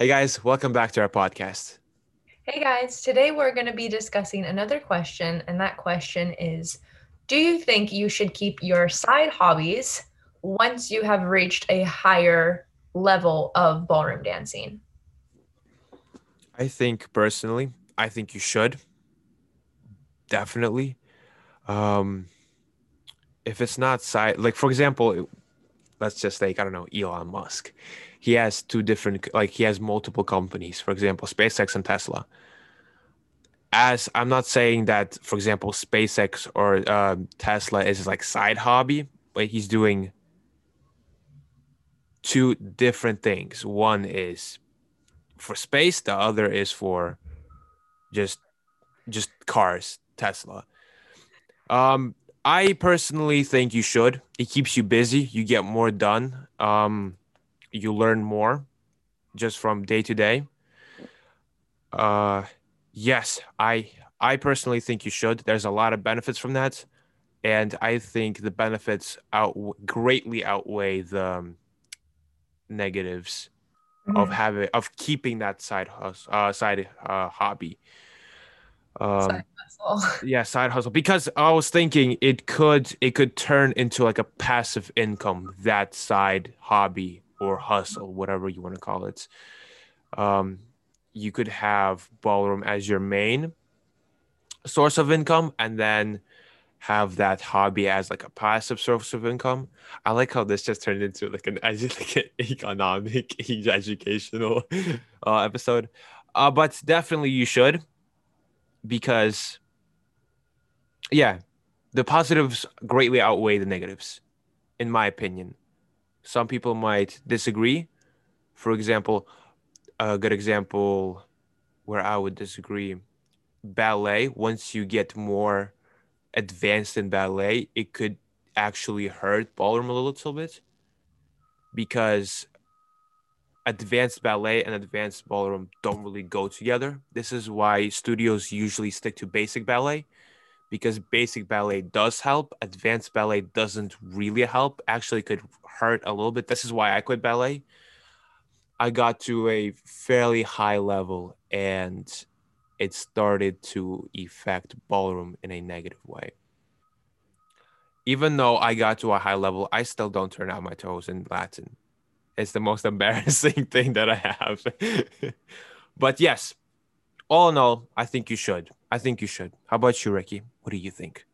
Hey guys, welcome back to our podcast. Hey guys, today we're going to be discussing another question, and that question is Do you think you should keep your side hobbies once you have reached a higher level of ballroom dancing? I think personally, I think you should. Definitely. Um if it's not side like for example, let's just take I don't know Elon Musk. He has two different like he has multiple companies. For example, SpaceX and Tesla. As I'm not saying that, for example, SpaceX or uh, Tesla is like side hobby, but he's doing two different things. One is for space, the other is for just just cars, Tesla. Um, I personally think you should. It keeps you busy. You get more done. Um, you learn more just from day to day. Uh, yes, I I personally think you should. There's a lot of benefits from that, and I think the benefits out greatly outweigh the um, negatives mm-hmm. of having of keeping that side uh, side uh, hobby. Um, side hustle. yeah, side hustle. Because I was thinking it could it could turn into like a passive income that side hobby or hustle, whatever you want to call it. Um, you could have ballroom as your main source of income, and then have that hobby as like a passive source of income. I like how this just turned into like an, like an economic educational uh, episode. Uh, but definitely you should because yeah, the positives greatly outweigh the negatives, in my opinion. Some people might disagree. For example, a good example where I would disagree ballet, once you get more advanced in ballet, it could actually hurt ballroom a little bit because advanced ballet and advanced ballroom don't really go together. This is why studios usually stick to basic ballet because basic ballet does help. Advanced ballet doesn't really help. Actually, could hurt a little bit. This is why I quit ballet. I got to a fairly high level and it started to affect ballroom in a negative way. Even though I got to a high level, I still don't turn out my toes in Latin. It's the most embarrassing thing that I have. but yes, all in all, I think you should. I think you should. How about you, Ricky? What do you think?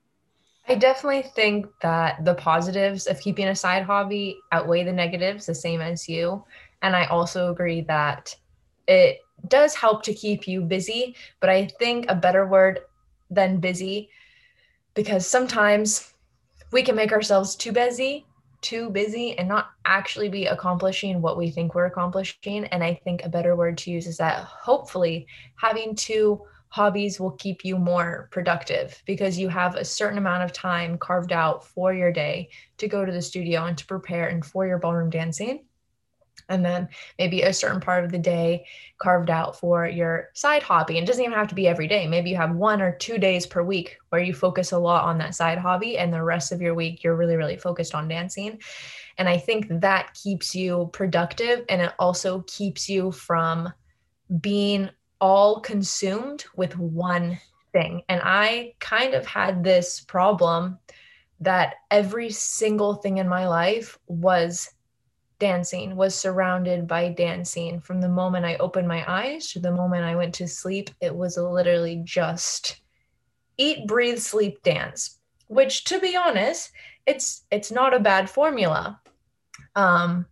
I definitely think that the positives of keeping a side hobby outweigh the negatives, the same as you. And I also agree that it does help to keep you busy, but I think a better word than busy, because sometimes we can make ourselves too busy, too busy, and not actually be accomplishing what we think we're accomplishing. And I think a better word to use is that hopefully having two hobbies will keep you more productive because you have a certain amount of time carved out for your day to go to the studio and to prepare and for your ballroom dancing and then maybe a certain part of the day carved out for your side hobby. And it doesn't even have to be every day. Maybe you have one or two days per week where you focus a lot on that side hobby, and the rest of your week you're really, really focused on dancing. And I think that keeps you productive and it also keeps you from being all consumed with one thing. And I kind of had this problem that every single thing in my life was dancing, was surrounded by dancing. From the moment I opened my eyes to the moment I went to sleep, it was literally just eat, breathe, sleep, dance. Which to be honest, it's it's not a bad formula. Um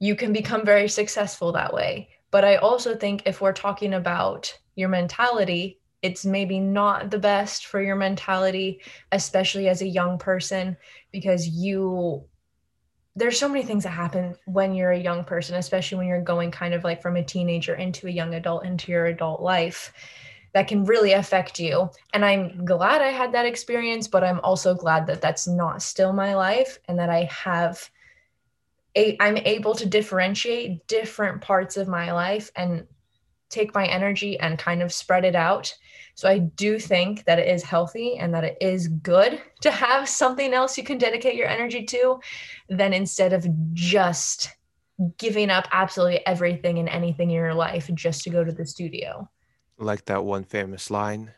you can become very successful that way. But I also think if we're talking about your mentality, it's maybe not the best for your mentality, especially as a young person, because you there's so many things that happen when you're a young person, especially when you're going kind of like from a teenager into a young adult into your adult life that can really affect you. And I'm glad I had that experience, but I'm also glad that that's not still my life and that I have a I'm able to differentiate different parts of my life and take my energy and kind of spread it out so I do think that it is healthy and that it is good to have something else you can dedicate your energy to than instead of just giving up absolutely everything and anything in your life just to go to the studio. Like that one famous line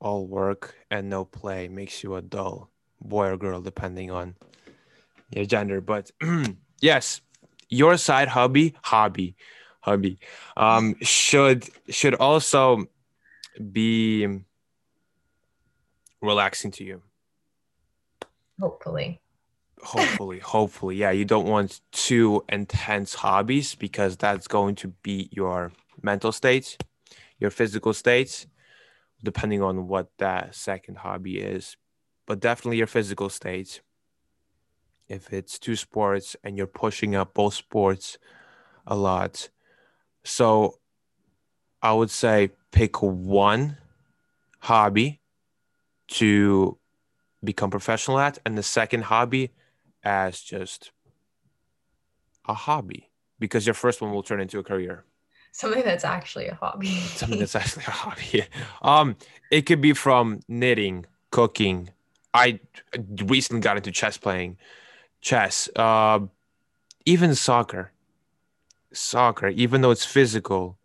all work and no play makes you a dull boy or girl, depending on your gender. But yes, your side hobby, hobby, hobby, um, should should also be relaxing to you. Hopefully. Hopefully, hopefully. Yeah, you don't want too intense hobbies because that's going to beat your mental state, your physical state, depending on what that second hobby is. But definitely your physical state. If it's two sports and you're pushing up both sports a lot. So I would say pick one hobby to become professional at, and the second hobby as just a hobby because your first one will turn into a career. Something that's actually a hobby. Something that's actually a hobby. Um, it could be from knitting, cooking. I recently got into chess playing, chess, uh, even soccer. Soccer, even though it's physical.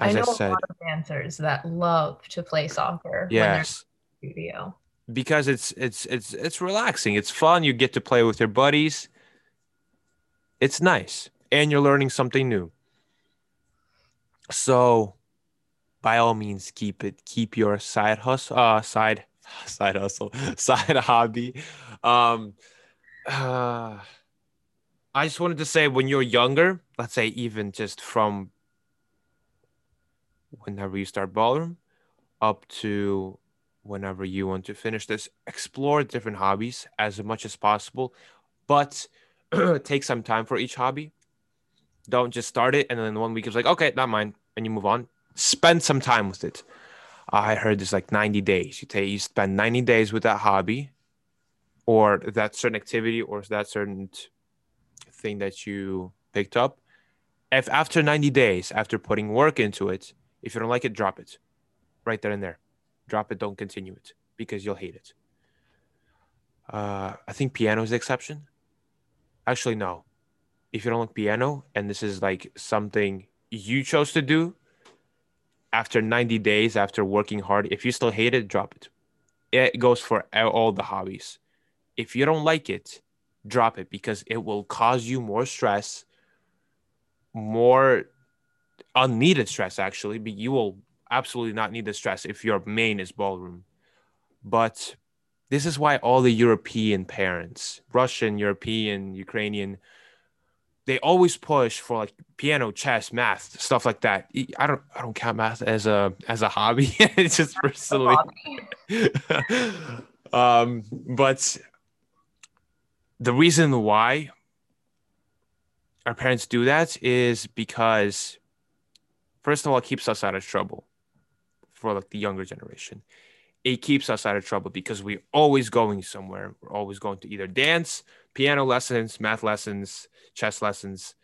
As I know I said, a lot of dancers that love to play soccer. Yes. studio because it's it's it's it's relaxing. It's fun. You get to play with your buddies. It's nice, and you're learning something new. So, by all means, keep it. Keep your side hustle. Uh, side side hustle. Side hobby. Um. Uh, I just wanted to say when you're younger, let's say even just from whenever you start ballroom up to whenever you want to finish this. Explore different hobbies as much as possible, but take some time for each hobby. Don't just start it and then one week it's like, okay, not mine, and you move on. Spend some time with it. I heard this like 90 days. You take you spend 90 days with that hobby or that certain activity or that certain thing that you picked up. If after 90 days, after putting work into it, if you don't like it, drop it right there and there drop it, don't continue it because you'll hate it. Uh, I think piano is the exception. Actually, no. If you don't like piano and this is like something you chose to do after 90 days, after working hard, if you still hate it, drop it. It goes for all the hobbies. If you don't like it, drop it because it will cause you more stress, more unneeded stress, actually. But you will absolutely not need the stress if your main is ballroom. But this is why all the European parents, Russian, European, Ukrainian, they always push for like piano, chess, math, stuff like that. I don't I don't count math as a as a hobby. it's just personally. um, but the reason why our parents do that is because first of all, it keeps us out of trouble for like the younger generation. It keeps us out of trouble because we're always going somewhere. We're always going to either dance, piano lessons, math lessons, chess lessons.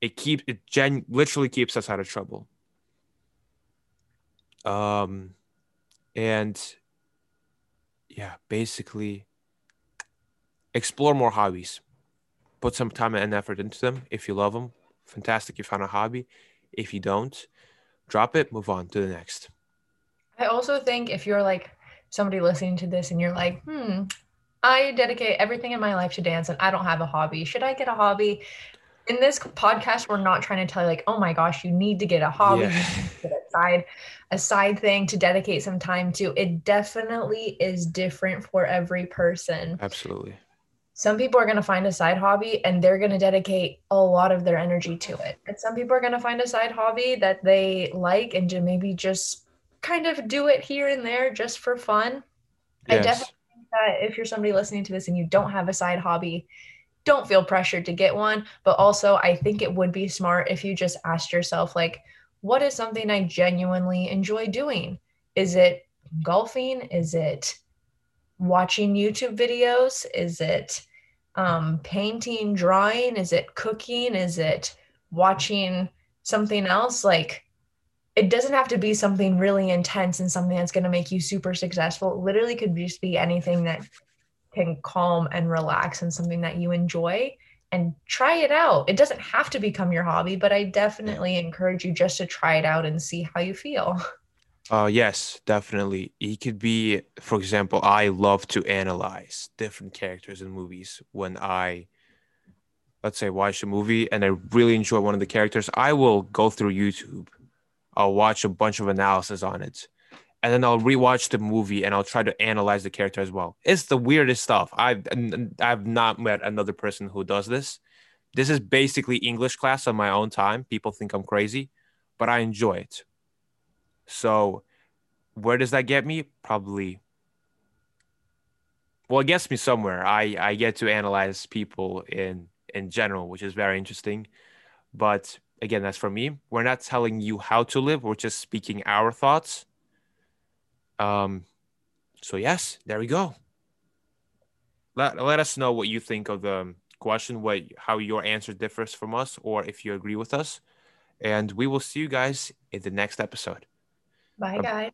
It keeps it gen literally keeps us out of trouble. Um, and yeah, basically explore more hobbies. Put some time and effort into them. If you love them, fantastic. You found a hobby. If you don't, drop it, move on to the next. I also think if you're like somebody listening to this and you're like, hmm, I dedicate everything in my life to dance and I don't have a hobby. Should I get a hobby? In this podcast, we're not trying to tell you like, oh my gosh, you need to get a hobby, yeah. get a side, a side thing to dedicate some time to. It definitely is different for every person. Absolutely. Some people are going to find a side hobby and they're going to dedicate a lot of their energy to it. And some people are going to find a side hobby that they like and to maybe just kind of do it here and there just for fun. Yes. I definitely think that if you're somebody listening to this and you don't have a side hobby, don't feel pressured to get one. But also, I think it would be smart if you just asked yourself, like, what is something I genuinely enjoy doing? Is it golfing? Is it watching YouTube videos? Is it um, painting, drawing? Is it cooking? Is it watching something else? Like, it doesn't have to be something really intense and something that's going to make you super successful. It literally could just be anything that can calm and relax and something that you enjoy. and try it out. It doesn't have to become your hobby, but I definitely encourage you just to try it out and see how you feel. Uh, yes, definitely. He could be, for example, I love to analyze different characters in movies. When I, let's say, watch a movie and I really enjoy one of the characters, I will go through YouTube. I'll watch a bunch of analysis on it, and then I'll rewatch the movie and I'll try to analyze the character as well. It's the weirdest stuff. I've I've not met another person who does this. This is basically English class on my own time. People think I'm crazy, but I enjoy it so where does that get me? Probably well, it gets me somewhere. I I get to analyze people in in general, which is very interesting. But again, that's for me. We're not telling you how to live. We're just speaking our thoughts. Um. So yes, there we go. Let let us know what you think of the question, what how your answer differs from us, or if you agree with us. And we will see you guys in the next episode. Bye, guys.